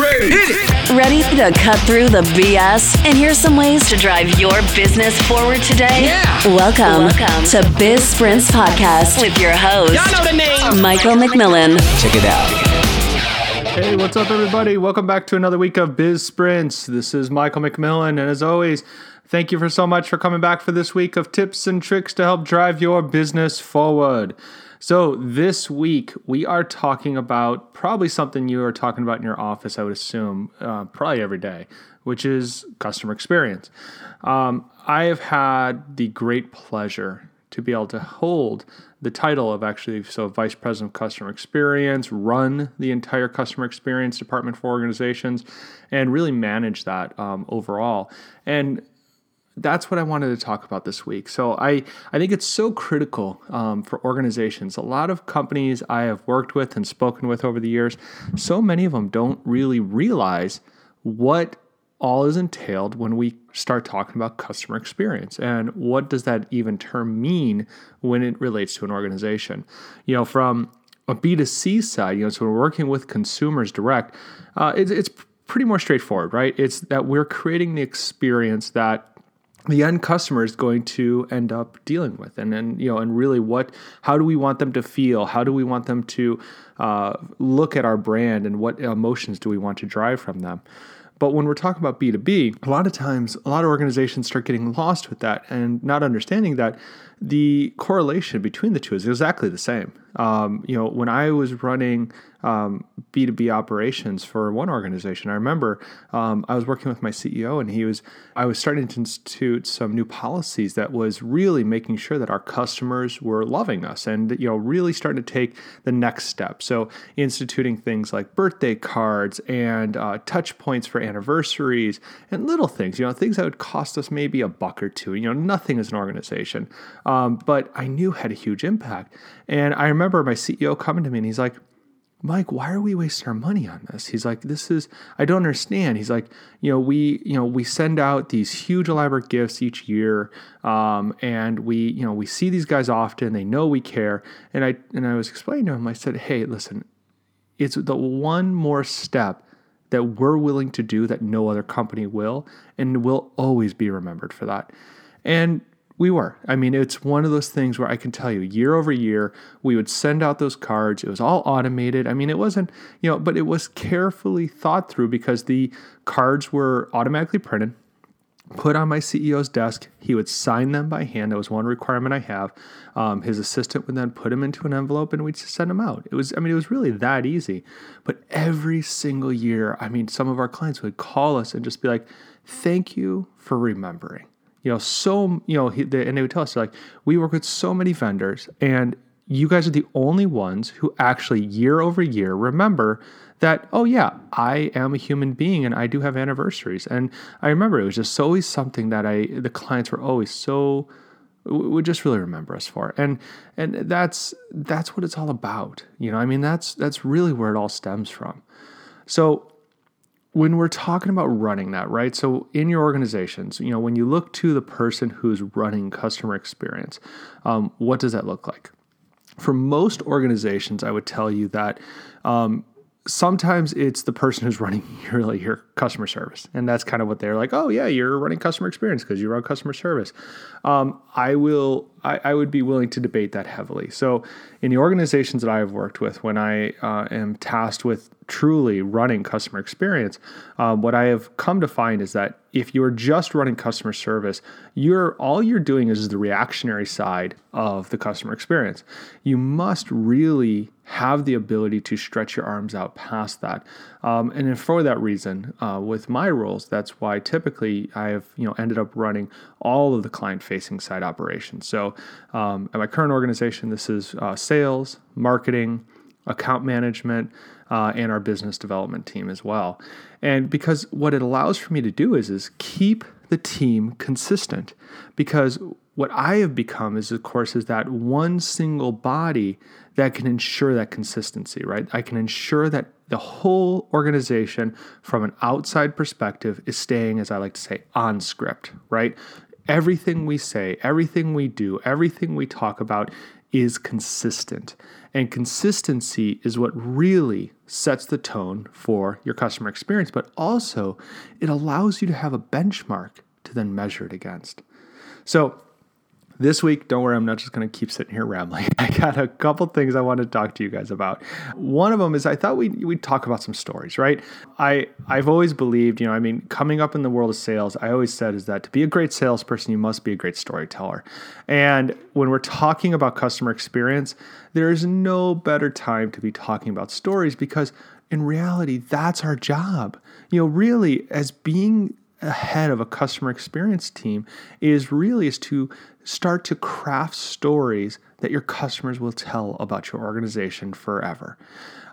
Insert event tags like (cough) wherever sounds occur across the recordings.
ready? Hit it! Ready to cut through the BS and hear some ways to drive your business forward today? Yeah. Welcome, Welcome to Biz Sprints Podcast with your host, Y'all know the name. Michael McMillan. Check it out. Hey, what's up, everybody? Welcome back to another week of Biz Sprints. This is Michael McMillan, and as always, thank you for so much for coming back for this week of tips and tricks to help drive your business forward. So, this week we are talking about probably something you are talking about in your office, I would assume, uh, probably every day, which is customer experience. Um, I have had the great pleasure to be able to hold the title of actually so vice president of customer experience run the entire customer experience department for organizations and really manage that um, overall and that's what I wanted to talk about this week. So I, I think it's so critical um, for organizations. A lot of companies I have worked with and spoken with over the years, so many of them don't really realize what all is entailed when we start talking about customer experience and what does that even term mean when it relates to an organization. You know, from a B2C side, you know, so we're working with consumers direct, uh, it's, it's pretty more straightforward, right? It's that we're creating the experience that the end customer is going to end up dealing with. And then you know and really what how do we want them to feel? How do we want them to uh, look at our brand and what emotions do we want to drive from them? But when we're talking about b2b a lot of times a lot of organizations start getting lost with that and not understanding that the correlation between the two is exactly the same um, you know when i was running um, B2B operations for one organization. I remember um, I was working with my CEO and he was, I was starting to institute some new policies that was really making sure that our customers were loving us and, you know, really starting to take the next step. So instituting things like birthday cards and uh, touch points for anniversaries and little things, you know, things that would cost us maybe a buck or two, you know, nothing as an organization. Um, but I knew had a huge impact. And I remember my CEO coming to me and he's like, Mike, why are we wasting our money on this? He's like, this is, I don't understand. He's like, you know, we, you know, we send out these huge elaborate gifts each year, um, and we, you know, we see these guys often. They know we care, and I, and I was explaining to him. I said, hey, listen, it's the one more step that we're willing to do that no other company will, and we'll always be remembered for that. And we were. I mean, it's one of those things where I can tell you year over year, we would send out those cards. It was all automated. I mean, it wasn't, you know, but it was carefully thought through because the cards were automatically printed, put on my CEO's desk. He would sign them by hand. That was one requirement I have. Um, his assistant would then put them into an envelope and we'd send them out. It was, I mean, it was really that easy. But every single year, I mean, some of our clients would call us and just be like, thank you for remembering you know, so, you know, he, they, and they would tell us, like, we work with so many vendors, and you guys are the only ones who actually year over year remember that, oh, yeah, I am a human being and I do have anniversaries. And I remember it was just always something that I, the clients were always so, would just really remember us for. And, and that's, that's what it's all about. You know, I mean, that's, that's really where it all stems from. So when we're talking about running that, right? So in your organizations, you know, when you look to the person who's running customer experience, um, what does that look like? For most organizations, I would tell you that um, sometimes it's the person who's running (laughs) really your customer service and that's kind of what they're like oh yeah you're running customer experience because you run customer service. Um, i will I, I, would be willing to debate that heavily. So in the organizations that i have worked with when i uh, am tasked with truly running customer experience um, what i have come to find is that if you're just running customer service you're all you're doing is the reactionary side of the customer experience. You must really have the ability to stretch your arms out past that. Um, and for that reason, uh, with my roles, that's why typically I have you know ended up running all of the client-facing side operations. So um, at my current organization, this is uh, sales, marketing, account management, uh, and our business development team as well. And because what it allows for me to do is is keep the team consistent because what I have become is, of course, is that one single body that can ensure that consistency, right? I can ensure that the whole organization, from an outside perspective, is staying, as I like to say, on script, right? Everything we say, everything we do, everything we talk about is consistent. And consistency is what really sets the tone for your customer experience, but also it allows you to have a benchmark to then measure it against. So, this week, don't worry, I'm not just going to keep sitting here rambling. (laughs) I got a couple things I want to talk to you guys about. One of them is I thought we'd, we'd talk about some stories, right? I, I've always believed, you know, I mean, coming up in the world of sales, I always said is that to be a great salesperson, you must be a great storyteller. And when we're talking about customer experience, there is no better time to be talking about stories because in reality, that's our job. You know, really, as being ahead of a customer experience team is really is to start to craft stories that your customers will tell about your organization forever.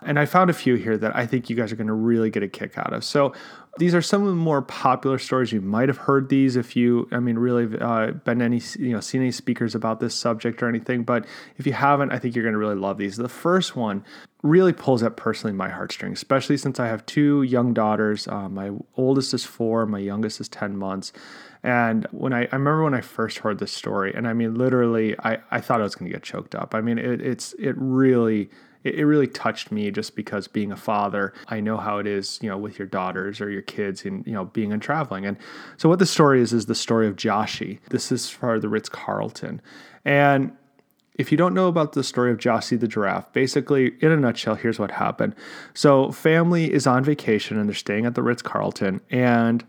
And I found a few here that I think you guys are going to really get a kick out of. So these are some of the more popular stories. You might have heard these if you, I mean, really uh, been any, you know, seen any speakers about this subject or anything. But if you haven't, I think you're going to really love these. The first one really pulls at personally my heartstrings, especially since I have two young daughters. Uh, my oldest is four, my youngest is 10 months. And when I, I remember when I first heard this story, and I mean, literally, I, I thought I was going to get choked up. I mean, it, it's, it really, it, really touched me just because being a father, I know how it is, you know, with your daughters or your kids and, you know, being and traveling. And so what the story is, is the story of Joshie. This is for the Ritz Carlton. And if you don't know about the story of Joshie the giraffe, basically, in a nutshell, here's what happened. So, family is on vacation and they're staying at the Ritz Carlton, and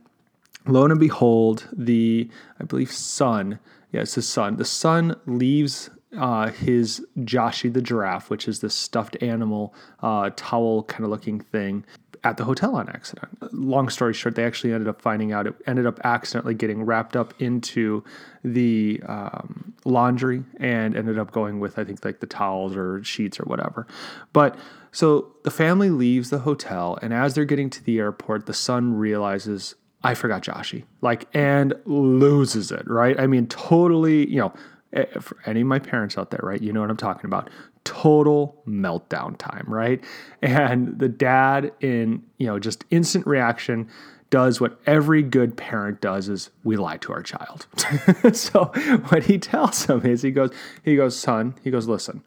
lo and behold, the I believe son, yes, his son, the son leaves uh, his Joshie the giraffe, which is this stuffed animal uh, towel kind of looking thing, at the hotel on accident. Long story short, they actually ended up finding out it ended up accidentally getting wrapped up into the um, laundry and ended up going with I think like the towels or sheets or whatever. But so the family leaves the hotel, and as they're getting to the airport, the son realizes I forgot Joshie, like, and loses it, right? I mean, totally, you know, eh, for any of my parents out there, right? You know what I'm talking about. Total meltdown time, right? And the dad, in, you know, just instant reaction, does what every good parent does is we lie to our child. (laughs) so what he tells him is he goes, he goes, son, he goes, listen,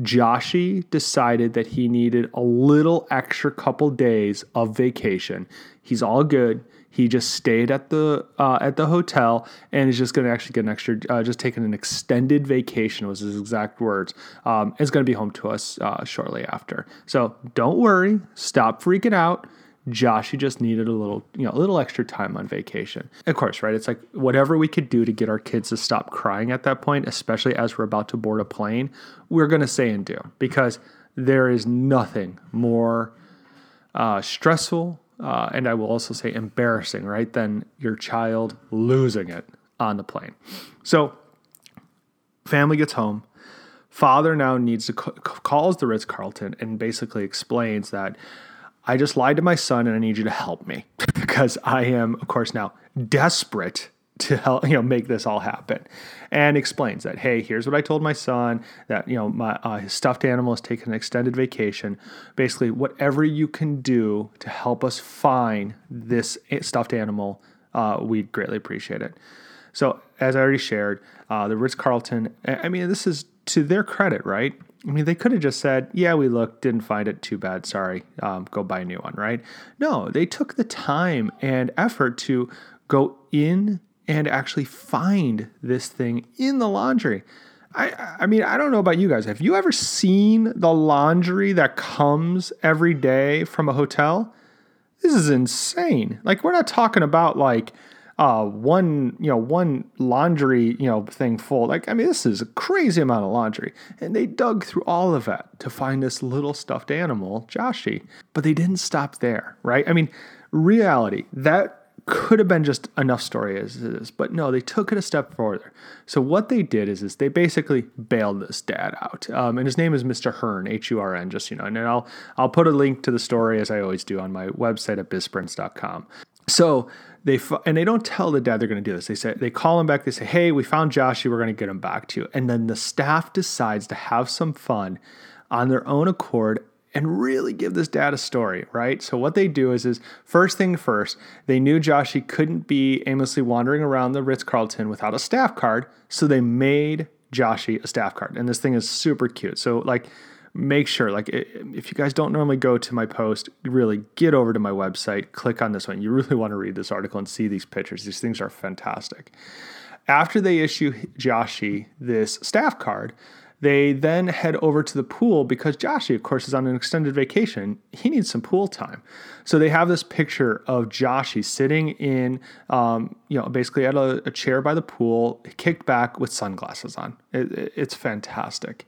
Joshie decided that he needed a little extra couple days of vacation. He's all good. He just stayed at the uh, at the hotel and is just going to actually get an extra, uh, just taking an extended vacation was his exact words. Um, is going to be home to us uh, shortly after. So don't worry, stop freaking out. Josh, he just needed a little, you know, a little extra time on vacation. Of course, right? It's like whatever we could do to get our kids to stop crying at that point, especially as we're about to board a plane, we're going to say and do because there is nothing more uh, stressful uh, and I will also say embarrassing, right, than your child losing it on the plane. So, family gets home. Father now needs to c- calls the Ritz Carlton and basically explains that I just lied to my son and I need you to help me (laughs) because I am, of course, now desperate to help you know make this all happen. And explains that hey here's what i told my son that you know my uh, his stuffed animal is taking an extended vacation. Basically whatever you can do to help us find this stuffed animal uh, we'd greatly appreciate it. So as i already shared uh, the ritz-carlton i mean this is to their credit right? I mean, they could have just said, yeah, we looked, didn't find it, too bad, sorry, um, go buy a new one, right? No, they took the time and effort to go in and actually find this thing in the laundry. I, I mean, I don't know about you guys. Have you ever seen the laundry that comes every day from a hotel? This is insane. Like, we're not talking about like uh, one, you know, one laundry, you know, thing full. Like, I mean, this is a crazy amount of laundry. And they dug through all of that to find this little stuffed animal, Joshie. But they didn't stop there, right? I mean, reality, that could have been just enough story as it is, but no, they took it a step further. So what they did is, is they basically bailed this dad out, um, and his name is Mr. Hurn, H-U-R-N, just you know. And I'll I'll put a link to the story as I always do on my website at bizsprints.com. So they and they don't tell the dad they're going to do this. They say they call him back. They say, "Hey, we found Joshie. We're going to get him back to you." And then the staff decides to have some fun on their own accord and really give this dad a story, right? So what they do is is first thing first, they knew Joshie couldn't be aimlessly wandering around the Ritz-Carlton without a staff card, so they made Joshie a staff card. And this thing is super cute. So like make sure like if you guys don't normally go to my post really get over to my website click on this one you really want to read this article and see these pictures these things are fantastic after they issue Joshie this staff card they then head over to the pool because Joshie, of course, is on an extended vacation. He needs some pool time. So they have this picture of Joshie sitting in, um, you know, basically at a, a, chair by the pool, kicked back with sunglasses on. It, it's fantastic.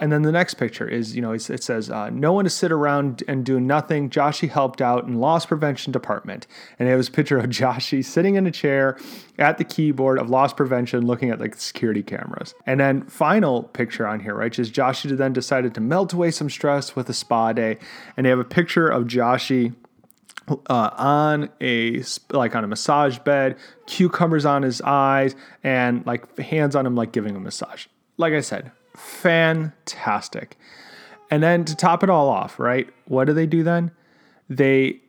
And then the next picture is, you know, it says, uh, no one to sit around and do nothing. Joshie helped out in loss prevention department. And it was a picture of (laughs) Joshie sitting in a chair at the keyboard of loss prevention looking at like security cameras. And then final picture on here, right, is Joshie then decided to melt away some stress with a spa day. And they have a picture of Joshie uh, on a like on a massage bed, cucumbers on his eyes, and like hands on him, like giving a massage. Like I said, fantastic. And then to top it all off, right? What do they do then? They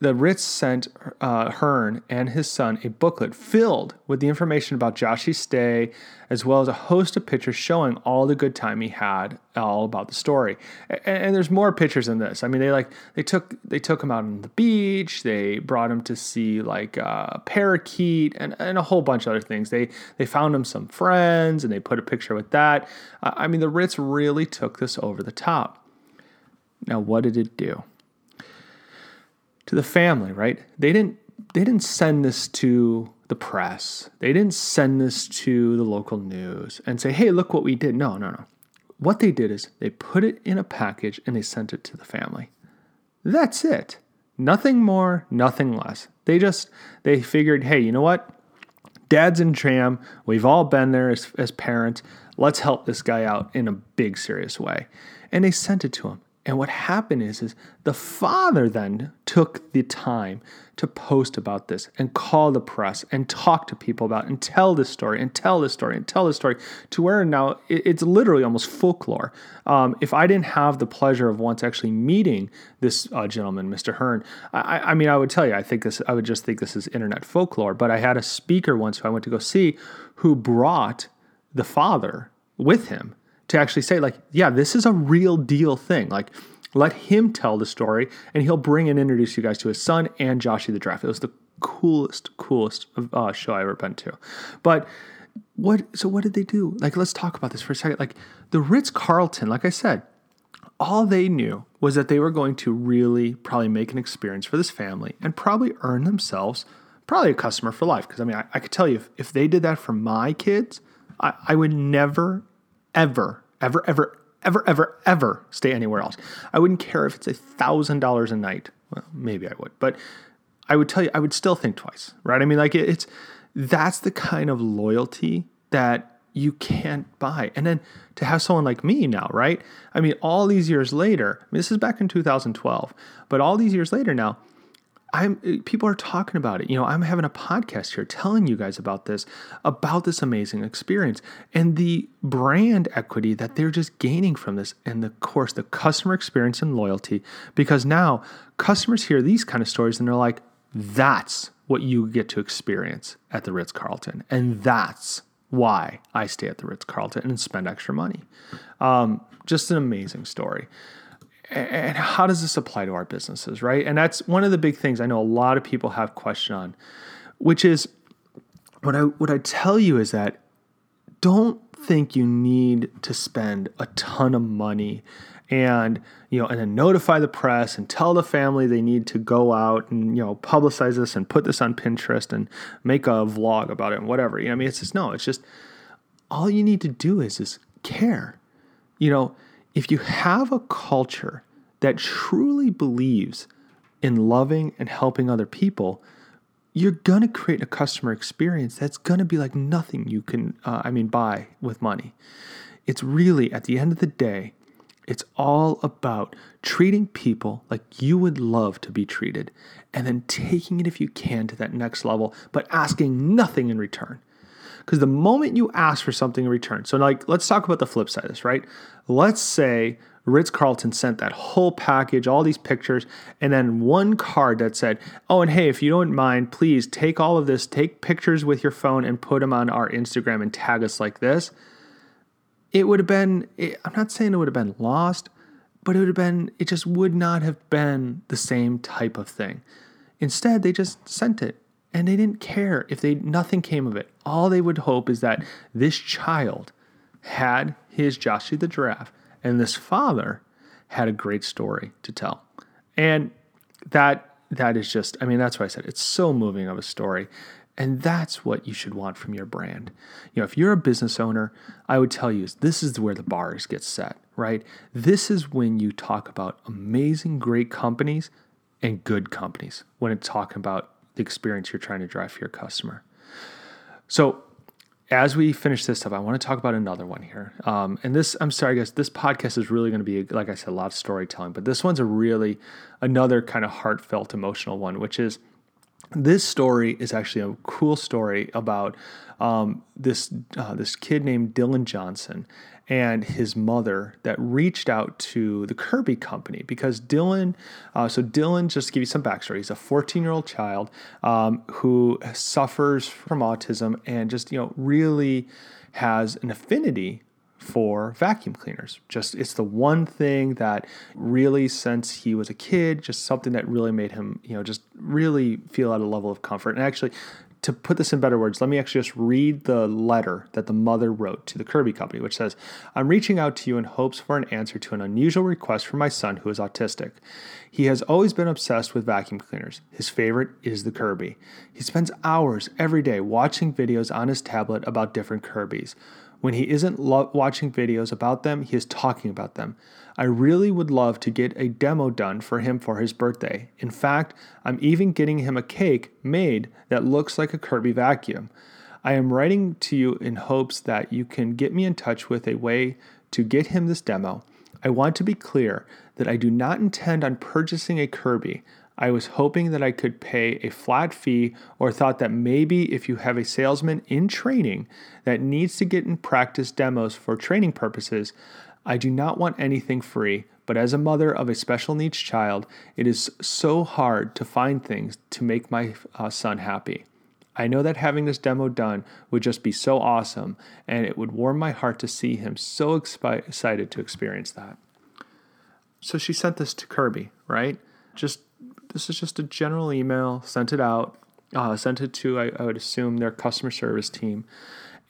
the Ritz sent uh, Hurn and his son a booklet filled with the information about Joshie's stay, as well as a host of pictures showing all the good time he had, all about the story. And, and, there's more pictures in this. I mean, they like they took they took him out on the beach. They brought him to see like a uh, parakeet and, and a whole bunch of other things. They they found him some friends and they put a picture with that. I mean, the Ritz really took this over the top. Now, what did it do? To the family, right? They didn't they didn't send this to the press. They didn't send this to the local news and say, "Hey, look what we did." No, no, no. What they did is they put it in a package and they sent it to the family. That's it. Nothing more, nothing less. They just they figured, "Hey, you know what? Dad's in tram. We've all been there as, as parents. Let's help this guy out in a big serious way." And they sent it to him. And what happened is, is the father then took the time to post about this and call the press and talk to people about and tell this story and tell this story and tell this story to where now it's literally almost folklore. Um, if I didn't have the pleasure of once actually meeting this uh, gentleman, Mr. Hurn, I, I, mean, I would tell you, I think this, I would just think this is internet folklore. But I had a speaker once who I went to go see who brought the father with him to actually say like, yeah, this is a real deal thing. Like, let him tell the story, and he'll bring and introduce you guys to his son and Joshie the Giraffe. It was the coolest, coolest uh, show I ever been to. But what? So what did they do? Like, let's talk about this for a second. Like the Ritz Carlton, like I said, all they knew was that they were going to really probably make an experience for this family and probably earn themselves probably a customer for life. Because I mean, I, I, could tell you if, if they did that for my kids, I, I would never ever, ever, ever, ever, ever, ever stay anywhere else. I wouldn't care if it's a thousand dollars a night. Well, maybe I would, but I would tell you, I would still think twice, right? I mean, like it's that's the kind of loyalty that you can't buy. And then to have someone like me now, right? I mean, all these years later, I mean, this is back in 2012, but all these years later now, I'm eh, people are talking about it. You know, I'm having a podcast here telling you guys about this, about this amazing experience and the brand equity that they're just gaining from this and the course the customer experience and loyalty because now customers hear these kind of stories and they're like that's what you get to experience at the Ritz-Carlton and that's why I stay at the Ritz-Carlton and spend extra money. Um, just an amazing story and how does this apply to our businesses, right? And that's one of the big things I know a lot of people have question on, which is what I what I tell you is that don't think you need to spend a ton of money and you know and then notify the press and tell the family they need to go out and you know publicize this and put this on Pinterest and make a vlog about it and whatever. You know, I mean it's just no, it's just all you need to do is is care. You know, if you have a culture that truly believes in loving and helping other people, you're going to create a customer experience that's going to be like nothing you can, uh, I mean, buy with money. It's really, at the end of the day, it's all about treating people like you would love to be treated and then taking it if you can to that next level, but asking nothing in return. Because the moment you ask for something in return, so like let's talk about the flip side of this, right? Let's say Ritz Carlton sent that whole package, all these pictures, and then one card that said, Oh, and hey, if you don't mind, please take all of this, take pictures with your phone and put them on our Instagram and tag us like this. It would have been, eh, I'm not saying it would have been lost, but it would have been, it just would not have been the same type of thing. Instead, they just sent it and they didn't care if they nothing came of it. All they would hope is that this child had his Joshua the giraffe and this father had a great story to tell. And that that is just I mean that's why I said it's so moving of a story. And that's what you should want from your brand. You know, if you're a business owner, I would tell you this is where the bars get set, right? This is when you talk about amazing, great companies and good companies when it's talking about the experience you're trying to drive for your customer. So, as we finish this up, I want to talk about another one here. Um, and this, I'm sorry, guys, this podcast is really going to be, like I said, a lot of storytelling, but this one's a really another kind of heartfelt, emotional one, which is this story is actually a cool story about um, this uh, this kid named Dylan Johnson and his mother that reached out to the Kirby company because Dylan. Uh, so Dylan, just to give you some backstory, he's a 14 year old child um, who suffers from autism and just you know really has an affinity for vacuum cleaners. Just it's the one thing that really since he was a kid, just something that really made him, you know, just really feel at a level of comfort. And actually to put this in better words, let me actually just read the letter that the mother wrote to the Kirby company, which says, I'm reaching out to you in hopes for an answer to an unusual request from my son who is autistic. He has always been obsessed with vacuum cleaners. His favorite is the Kirby. He spends hours every day watching videos on his tablet about different Kirbys. When he isn't lo- watching videos about them, he is talking about them. I really would love to get a demo done for him for his birthday. In fact, I'm even getting him a cake made that looks like a Kirby vacuum. I am writing to you in hopes that you can get me in touch with a way to get him this demo. I want to be clear that I do not intend on purchasing a Kirby. I was hoping that I could pay a flat fee or thought that maybe if you have a salesman in training that needs to get in practice demos for training purposes, I do not want anything free, but as a mother of a special needs child, it is so hard to find things to make my uh, son happy. I know that having this demo done would just be so awesome, and it would warm my heart to see him so expi- excited to experience that. So she sent this to Kirby, right? Just this is just a general email, sent it out, uh, sent it to, I, I would assume, their customer service team.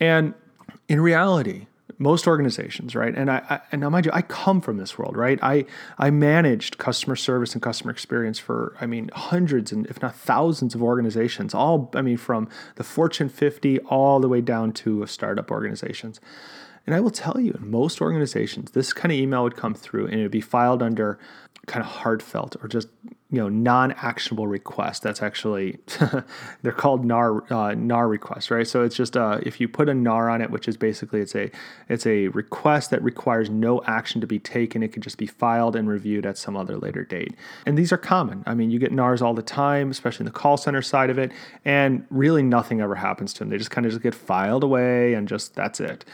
And in reality, most organizations, right? And I, I, and now mind you, I come from this world, right? I I managed customer service and customer experience for I mean hundreds and if not thousands of organizations, all I mean from the Fortune 50 all the way down to startup organizations. And I will tell you, in most organizations, this kind of email would come through and it would be filed under kind of heartfelt or just you know non-actionable request. That's actually (laughs) they're called nar uh, nar requests right? So it's just uh, if you put a nar on it which is basically it's a it's a request that requires no action to be taken. It can just be filed and reviewed at some other later date. And these are common. I mean you get nars all the time especially in the call center side of it and really nothing ever happens to them. They just kind of just get filed away and just that's it.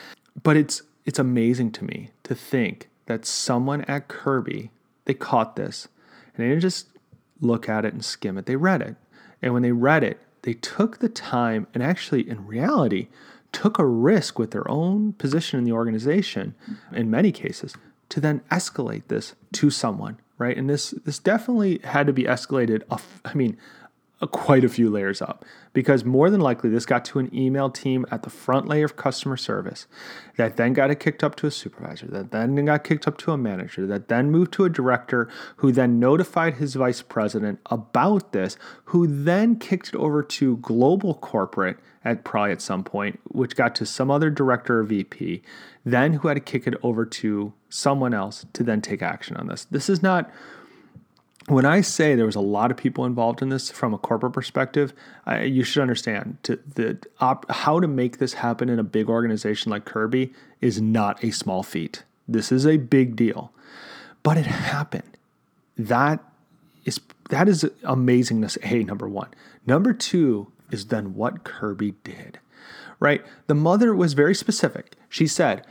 But it's it's amazing to me to think that someone at kirby they caught this and they didn't just look at it and skim it, they read it. And when they read it, they took the time and actually, in reality, took a risk with their own position in the organization, in many cases, to then escalate this to someone, right? And this this definitely had to be escalated. I mean, quite a few layers up. Because more than likely this got to an email team at the front layer of customer service that then got it kicked up to a supervisor that then got kicked up to a manager that then moved to a director who then notified his vice president about this who then kicked it over to global corporate at probably at some point which got to some other director or vp then who had to kick it over to someone else to then take action on this. This is not when I say there was a lot of people involved in this from a corporate perspective, I, you should understand to, the op, how to make this happen in a big organization like Kirby is not a small feat. This is a big deal, but it happened. That is that is amazingness. A number one. Number two is then what Kirby did. Right. The mother was very specific. She said,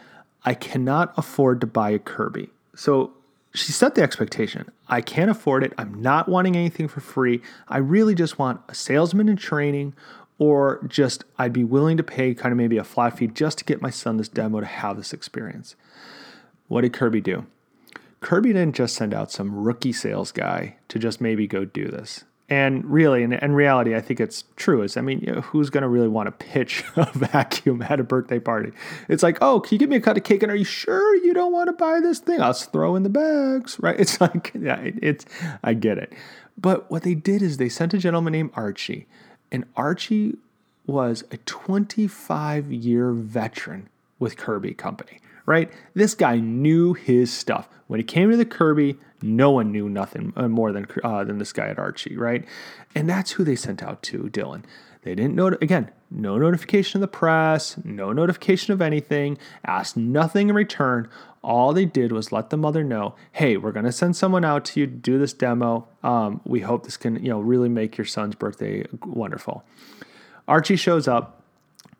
"I cannot afford to buy a Kirby." So she set the expectation. I can't afford it. I'm not wanting anything for free. I really just want a salesman in training, or just I'd be willing to pay kind of maybe a flat fee just to get my son this demo to have this experience. What did Kirby do? Kirby didn't just send out some rookie sales guy to just maybe go do this. And really, in, in reality, I think it's true. Is I mean, you know, who's going to really want to pitch (laughs) a vacuum at a birthday party? It's like, oh, can you give me a cut of cake? And are you sure you don't want to buy this thing? I'll throw in the bags, (laughs) right? It's like, (laughs) yeah, it, it's, I get it. But what they did is they sent a gentleman named Archie, and Archie was a 25 year veteran with Kirby Company, right? This guy knew his stuff. When it came to the Kirby, no one knew nothing uh, more than uh, than this guy at Archie, right? And that's who they sent out to Dylan. They didn't know again, no notification of the press, no notification of anything, asked nothing in return. All they did was let the mother know, hey, we're gonna send someone out to you to do this demo. Um, we hope this can, you know, really make your son's birthday wonderful. Archie shows up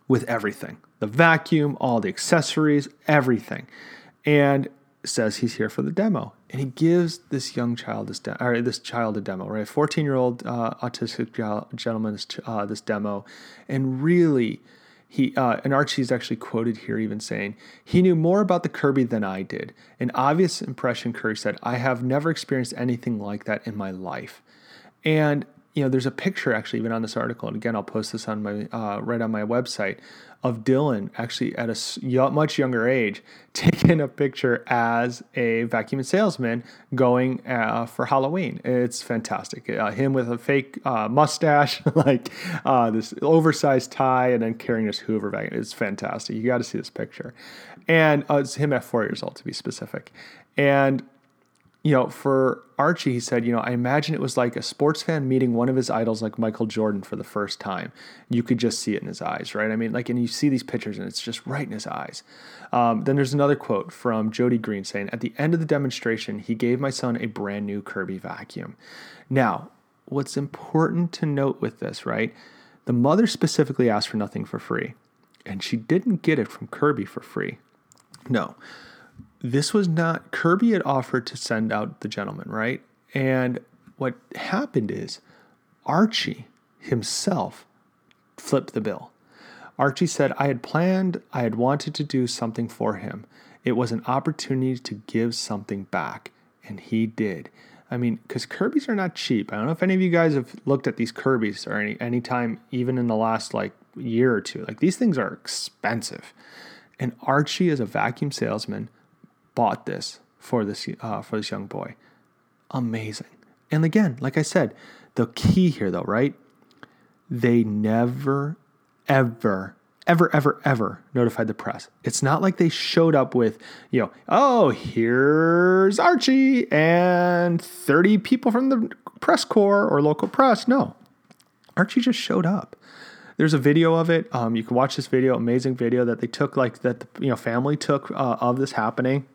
with everything the vacuum, all the accessories, everything. And says he's here for the demo. And he gives this young child this, de- or this child a demo, right? A 14 year old uh, autistic gentleman this, uh, this demo. And really, he uh, and Archie's actually quoted here even saying he knew more about the Kirby than I did. An obvious impression, Curry said, I have never experienced anything like that in my life. And you know, there's a picture actually even on this article, and again, I'll post this on my uh, right on my website of Dylan actually at a much younger age (laughs) taking a picture as a vacuum salesman going uh, for Halloween. It's fantastic. Uh, him with a fake uh, mustache, (laughs) like uh, this oversized tie, and then carrying this Hoover vacuum. It's fantastic. You got to see this picture, and uh, it's him at four years old to be specific, and you know, for Archie, he said, you know, I imagine it was like a sports fan meeting one of his idols, like Michael Jordan, for the first time. You could just see it in his eyes, right? I mean, like, and you see these pictures and it's just right in his eyes. Um, then there's another quote from Jody Green saying, At the end of the demonstration, he gave my son a brand new Kirby vacuum. Now, what's important to note with this, right? The mother specifically asked for nothing for free, and she didn't get it from Kirby for free. No this was not Kirby had offered to send out the gentleman, right? And what happened is Archie himself flipped the bill. Archie said, I had planned, I had wanted to do something for him. It was an opportunity to give something back, and he did. I mean, because Kirby's are not cheap. I don't know if any of you guys have looked at these Kirby's or any any time, even in the last like year or two. Like these things are expensive. And Archie, as a vacuum salesman, bought this for this uh, for this young boy. Amazing. And again, like I said, the key here though, right? They never, ever, ever, ever, ever notified the press. It's not like they showed up with, you know, oh, here's Archie and 30 people from the press corps or local press. No. Archie just showed up. There's a video of it. Um, you can watch this video, amazing video that they took, like that the you know family took uh, of this happening.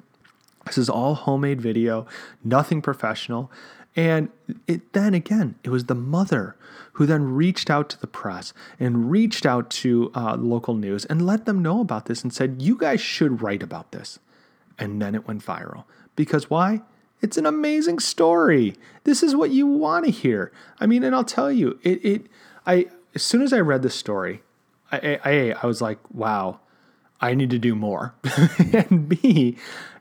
This is all homemade video, nothing professional. And it, then again, it was the mother who then reached out to the press and reached out to uh, local news and let them know about this and said, You guys should write about this. And then it went viral. Because why? It's an amazing story. This is what you want to hear. I mean, and I'll tell you, it, it I as soon as I read this story, I, I, I was like, wow, I need to do more. (laughs) and B,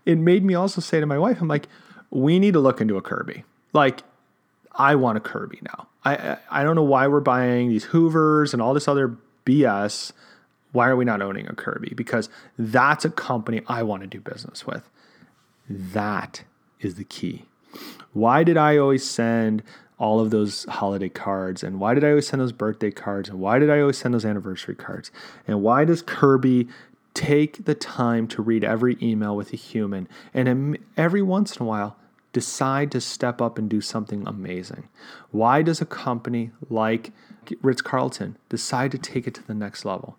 it made me also say to my wife, I'm like, we need to look into a Kirby. Like, I want a Kirby now. I I don't know why we're buying these Hoovers and all this other BS. Why are we not owning a Kirby? Because that's a company I want to do business with. That is the key. Why did I always send all of those holiday cards? And why did I always send those birthday cards? And why did I always send those anniversary cards? And why does Kirby take the time to read every email with a human and every once in a while decide to step up and do something amazing. Why does a company like Ritz Carlton decide to take it to the next level?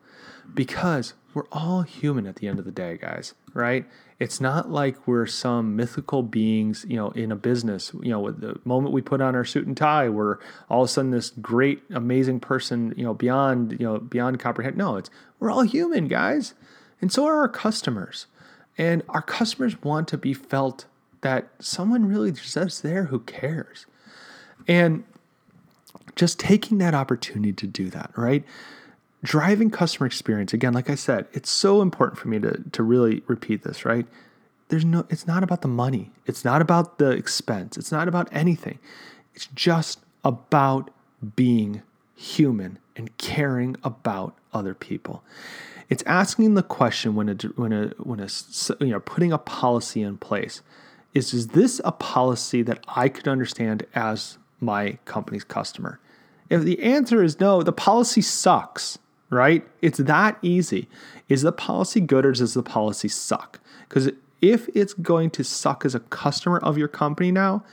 Because we're all human at the end of the day, guys, right? It's not like we're some mythical beings, you know, in a business. You know, the moment we put on our suit and tie, we're all of a sudden this great, amazing person, you know, beyond, you know, beyond comprehend. No, it's we're all human, guys. And so are our customers. And our customers want to be felt that someone really just there who cares. And just taking that opportunity to do that, right? Driving customer experience, again, like I said, it's so important for me to, to really repeat this, right? there's no it's not about the money. It's not about the expense. It's not about anything. It's just about being human and caring about other people. It's asking the question when a when a when a you know putting a policy in place is is this a policy that I could understand as my company's customer? If the answer is no, the policy sucks, right? It's that easy. Is the policy good or does the policy suck? Because if it's going to suck as a customer of your company now,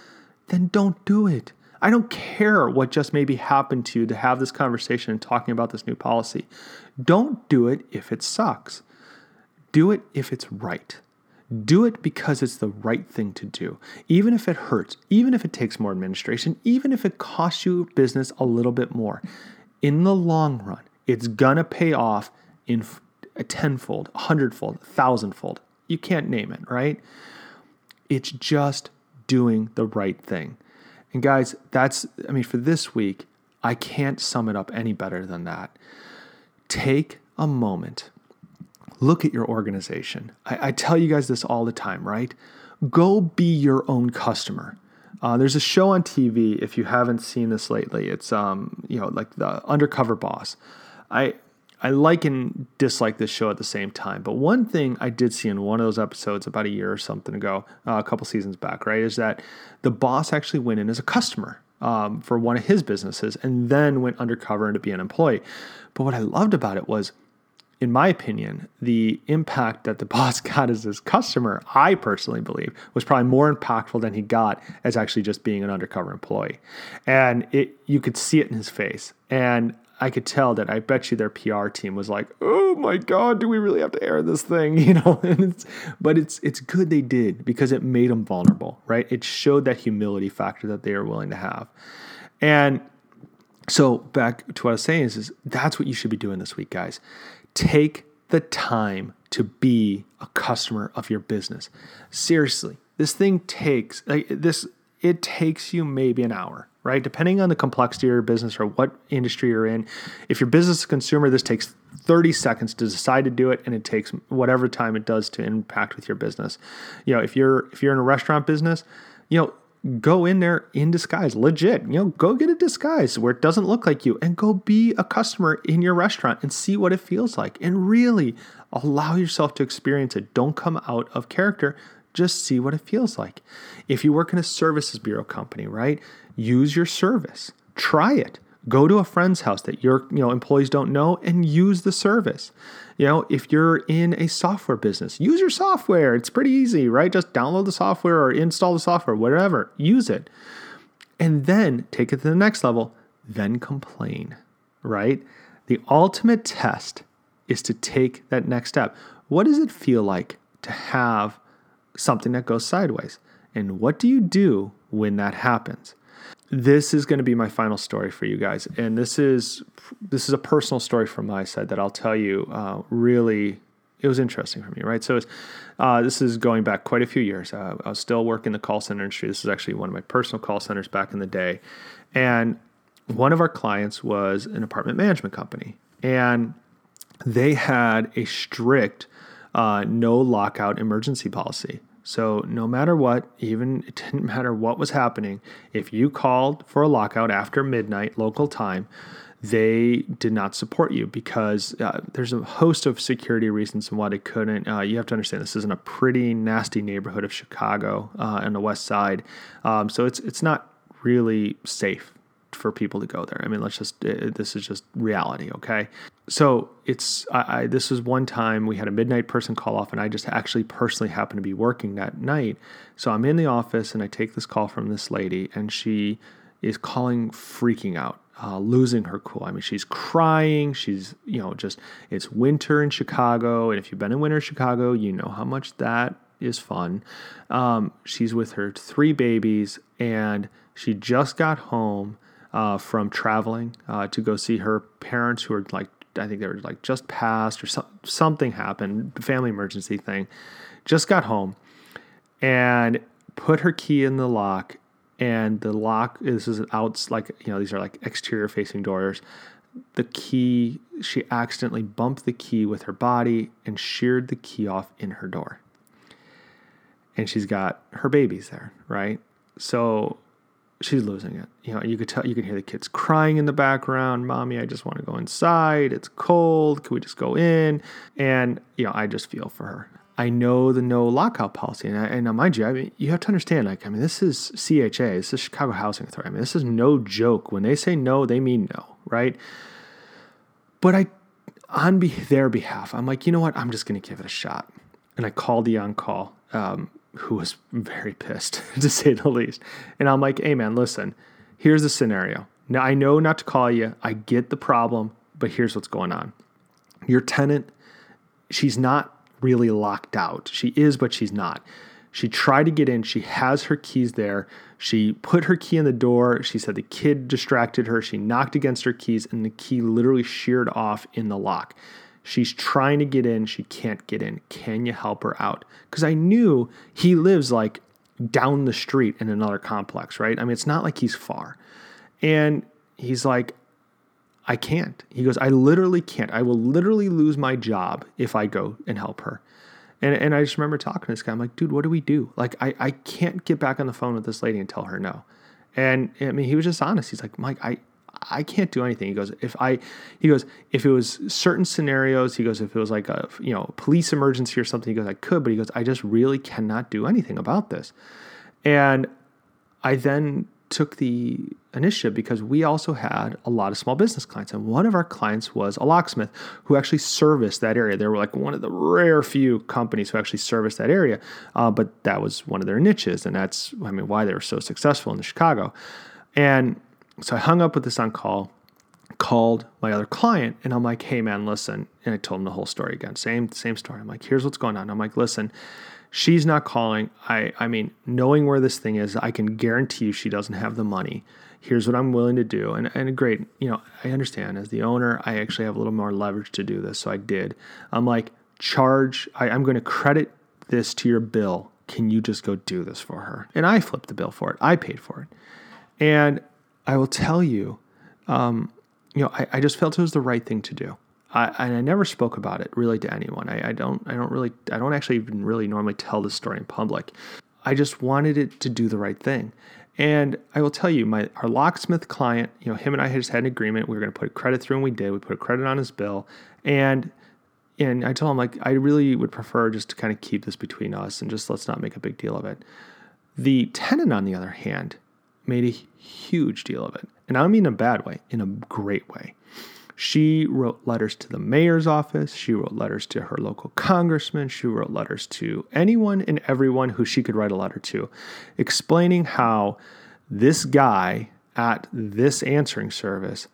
then don't do it. I don't care what just maybe happened to you to have this conversation and talking about this new policy. Don't do it if it sucks. Do it if it's right. Do it because it's the right thing to do, even if it hurts, even if it takes more administration, even if it costs you business a little bit more. In the long run, it's gonna pay off in a tenfold, a hundredfold, a thousandfold. You can't name it, right? It's just doing the right thing. And guys, that's, I mean, for this week, I can't sum it up any better than that. Take a moment look at your organization. I, I, tell you guys this all the time, right? Go be your own customer. Uh, there's a show on TV. If you haven't seen this lately, it's um, you know like the Undercover Boss. I I like and dislike this show at the same time. But one thing I did see in one of those episodes about a year or something ago, uh, a couple seasons back, right, is that the boss actually went in as a customer um, for one of his businesses and then went undercover to be an employee. But what I loved about it was in my opinion, the impact that the (laughs) boss got as his customer, I personally believe, was probably more impactful than he got as actually just being an undercover employee. And it you could see it in his face. And I could tell that I bet you their PR team was like, "Oh my god, do we really have to air this thing?" (laughs) You know, it's, but it's it's good they did because it made them vulnerable, right? It showed that humility factor that they are willing to have, and so back to what I was saying is, is that's what you should be doing this week, guys. Take the time to be a customer of your business. Seriously, this thing takes like this it takes you maybe an hour, right? Depending on the complexity of your business or what industry you're in. If your business is consumer, this takes 30 seconds to decide to do it and it takes whatever time it does to impact with your business. You know, if you're if you're in a restaurant business, you know, go in there in disguise, legit. You know, go get a disguise where it doesn't look like you and go be a customer in your restaurant and see what it feels like and really allow yourself to experience it. Don't come out of character, just see what it feels like. If you work in a services bureau company, right? Use your service. Try it. Go to a friend's house that your you know employees don't know and use the service. You know, if you're in a software business, use your software. It's pretty easy, right? Just download the software or install the software, whatever. Use it. And then take it to the next level, then complain, right? The ultimate test is to take that next step. What does it feel like to have something that goes sideways? And what do you do when that happens? this is going to be my final story for you guys, and this is this is a personal story from my side that I'll tell you. Uh, really, it was interesting for me, right? So, uh, this is going back quite a few years. Uh, I was still working the call center industry. This is actually one of my personal call centers back in the day, and one of our clients was an apartment management company, and they had a strict uh, no lockout emergency policy. So no matter what, even (laughs) it didn't matter what was happening, if you called for a lockout after midnight local time, they did not support you because uh, there's a host of security reasons and why they couldn't. Uh, you have to understand this is in a pretty nasty neighborhood of Chicago uh, on the west side, um, so it's it's not really safe for people to go there. I mean, let's just this is just reality, okay? So it's I, I, this was one time we had a midnight person call off and i just actually personally happened to be working that night. So i'm in the office and i take this call from this lady and she is calling freaking out uh, losing her cool. I mean she's crying. She's you know just it's winter in chicago. And if you've been in winter in chicago you know how much that is fun. Um, she's with her three babies and she just got home uh, from traveling uh, to go see her parents who are like I think they were like just passed or so, something happened, family emergency thing. Just got home and put her key in the lock. And the lock, this is out, like, you know, these are like exterior facing doors. The key, she accidentally bumped the key with her body and sheared the key off in her door. and she's got her babies there, right? So she's losing it. You know, you could tell you could hear the kids crying in the background. Mommy, I just want to go inside. It's cold. Can we just go in? And you know, I just feel for her. I know the no lockout policy, and, I, and now mind you, I mean, you have to understand. Like, I mean, this is CHA, this is Chicago Housing Authority. I mean, this is no joke. When they say no, they mean no, right? But I, on be- their behalf, I'm like, you know what? I'm just going to give it a shot. And I called the on call, um, who was very pissed (laughs) to say the least. And I'm like, hey man, listen, here's the scenario. Now I know not to call you. I get the problem, but here's what's going on. Your tenant, she's not really locked out. She is, but she's not. She tried to get in. She has her keys there. She put her key in the door. She said the kid distracted her. She knocked against her keys, and the key literally sheared off in the lock. She's trying to get in. She can't get in. Can you help her out? Because I knew he lives like down the street in another complex, right? I mean, it's not like he's far. And he's like, I can't. He goes, I literally can't. I will literally lose my job if I go and help her. And, and I just remember talking to this guy. I'm like, dude, what do we do? Like, I, I can't get back on the phone with this lady and tell her no. And I mean, he was just honest. He's like, Mike, I, I can't do anything. He goes, if I, he goes, if it was certain scenarios, he goes, if it was like a, you know, police emergency or something, he goes, I could, but he goes, I just really cannot do anything about this. And I then took the initiative because we also had a lot of small business clients. And one of our clients was a locksmith who actually serviced that area. They were like one of the rare few companies who actually serviced that area. Uh, but that was one of their niches. And that's, I mean, why they were so successful in Chicago. And so I hung up with this on call, called my other client, and I'm like, hey man, listen. And I told him the whole story again. Same, same story. I'm like, here's what's going on. I'm like, listen, she's not calling. I I mean, knowing where this thing is, I can guarantee you she doesn't have the money. Here's what I'm willing to do. And and great, you know, I understand as the owner, I actually have a little more leverage to do this. So I did. I'm like, charge, I, I'm going to credit this to your bill. Can you just go do this for her? And I flipped the bill for it. I paid for it. And I will tell you, um, you know, I, I, just felt it was the right thing to do. I, and I never spoke about it really to anyone. I, I don't, I don't really, I don't actually even really normally tell this story in public. I just wanted it to do the right thing. And I will tell you, my our locksmith client, you know, him and I had just had an agreement. We were going to put a credit through, and we did. We put a credit on his bill, and and I told him like I really would prefer just to kind of keep this between us and just let's not make a big deal of it. The tenant, on the other hand, made a huge deal of it. And I don't mean in a bad way, in a great way. She wrote letters to the mayor's office. She wrote letters to her local congressman. She wrote letters to anyone and everyone who she could write a letter to, explaining how this guy at this answering service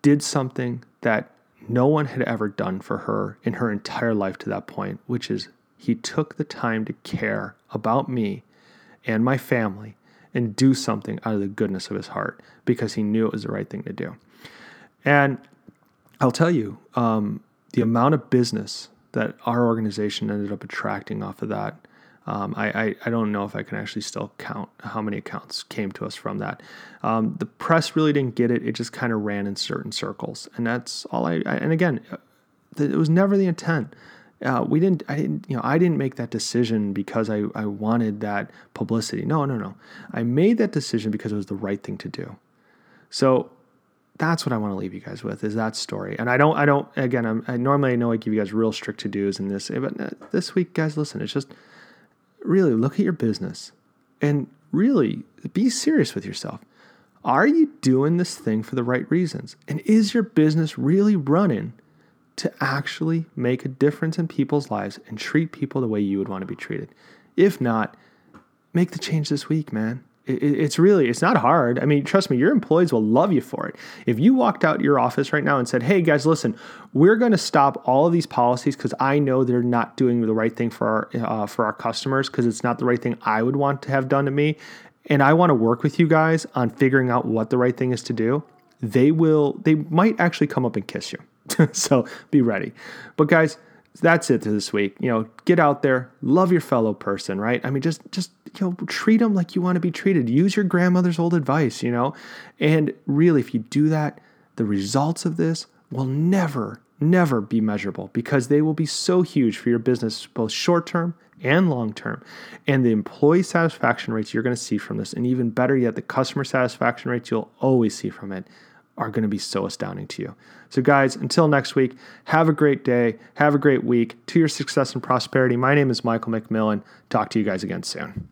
did something that no one had ever done for her in her entire life to that point, which is he took the time to care about me and my family and do something out of the goodness of his heart because he knew it was the right thing to do. And I'll tell you, um, the amount of business that our organization ended up attracting off of that. Um, I, I, I, don't know if I can actually still count how many accounts came to us from that. Um, the press really didn't get it. It just kind of ran in certain circles. And that's all I, I and again, it was never the intent uh, we didn't i didn't you know i didn't make that decision because I, I wanted that publicity. No no no. I made that decision because it was the right thing to do. So that's what i want to leave you guys with is that story. And i don't i don't again I'm, i normally i know i give you guys real strict to do's in this but uh, this week guys listen it's just really look at your business and really be serious with yourself. Are you doing this thing for the right reasons? And is your business really running to actually make a difference in people's lives and treat people the way you would want to be treated. If not, make the change this week, man. it's really, it's not hard. I mean, trust me, your employees will love you for it. If you walked out your office right now and said, hey guys, listen, we're going to stop all of these policies because I know they're not doing the right thing for our, uh, for our customers because it's not the right thing I would want to have done to me. And I want to work with you guys on figuring out what the right thing is to do. They will, they might actually come up and kiss you (laughs) so be ready. But guys, that's it for this week. You know, get out there, love your fellow person, right? I mean, just just you know, treat them like you want to be treated. Use your grandmother's old advice, you know. And really, if you do that, the results of this will never, never be measurable because they will be so huge for your business, both short term and long term. And the employee satisfaction rates you're going to see from this, and even better yet, the customer satisfaction rates you'll always see from it, are going to be so astounding to you. So, guys, until next week, have a great day, have a great week. To your success and prosperity, my name is Michael McMillan. Talk to you guys again soon.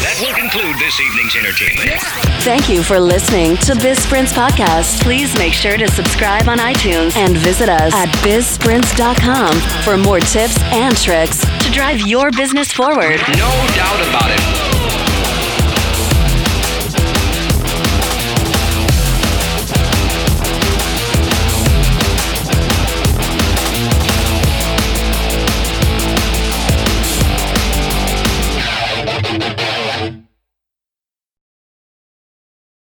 That will conclude this evening's entertainment. Thank you for listening to Biz Sprints Podcast. Please make sure to subscribe on iTunes and visit us at bizsprints.com for more tips and tricks to drive your business forward. No doubt about it.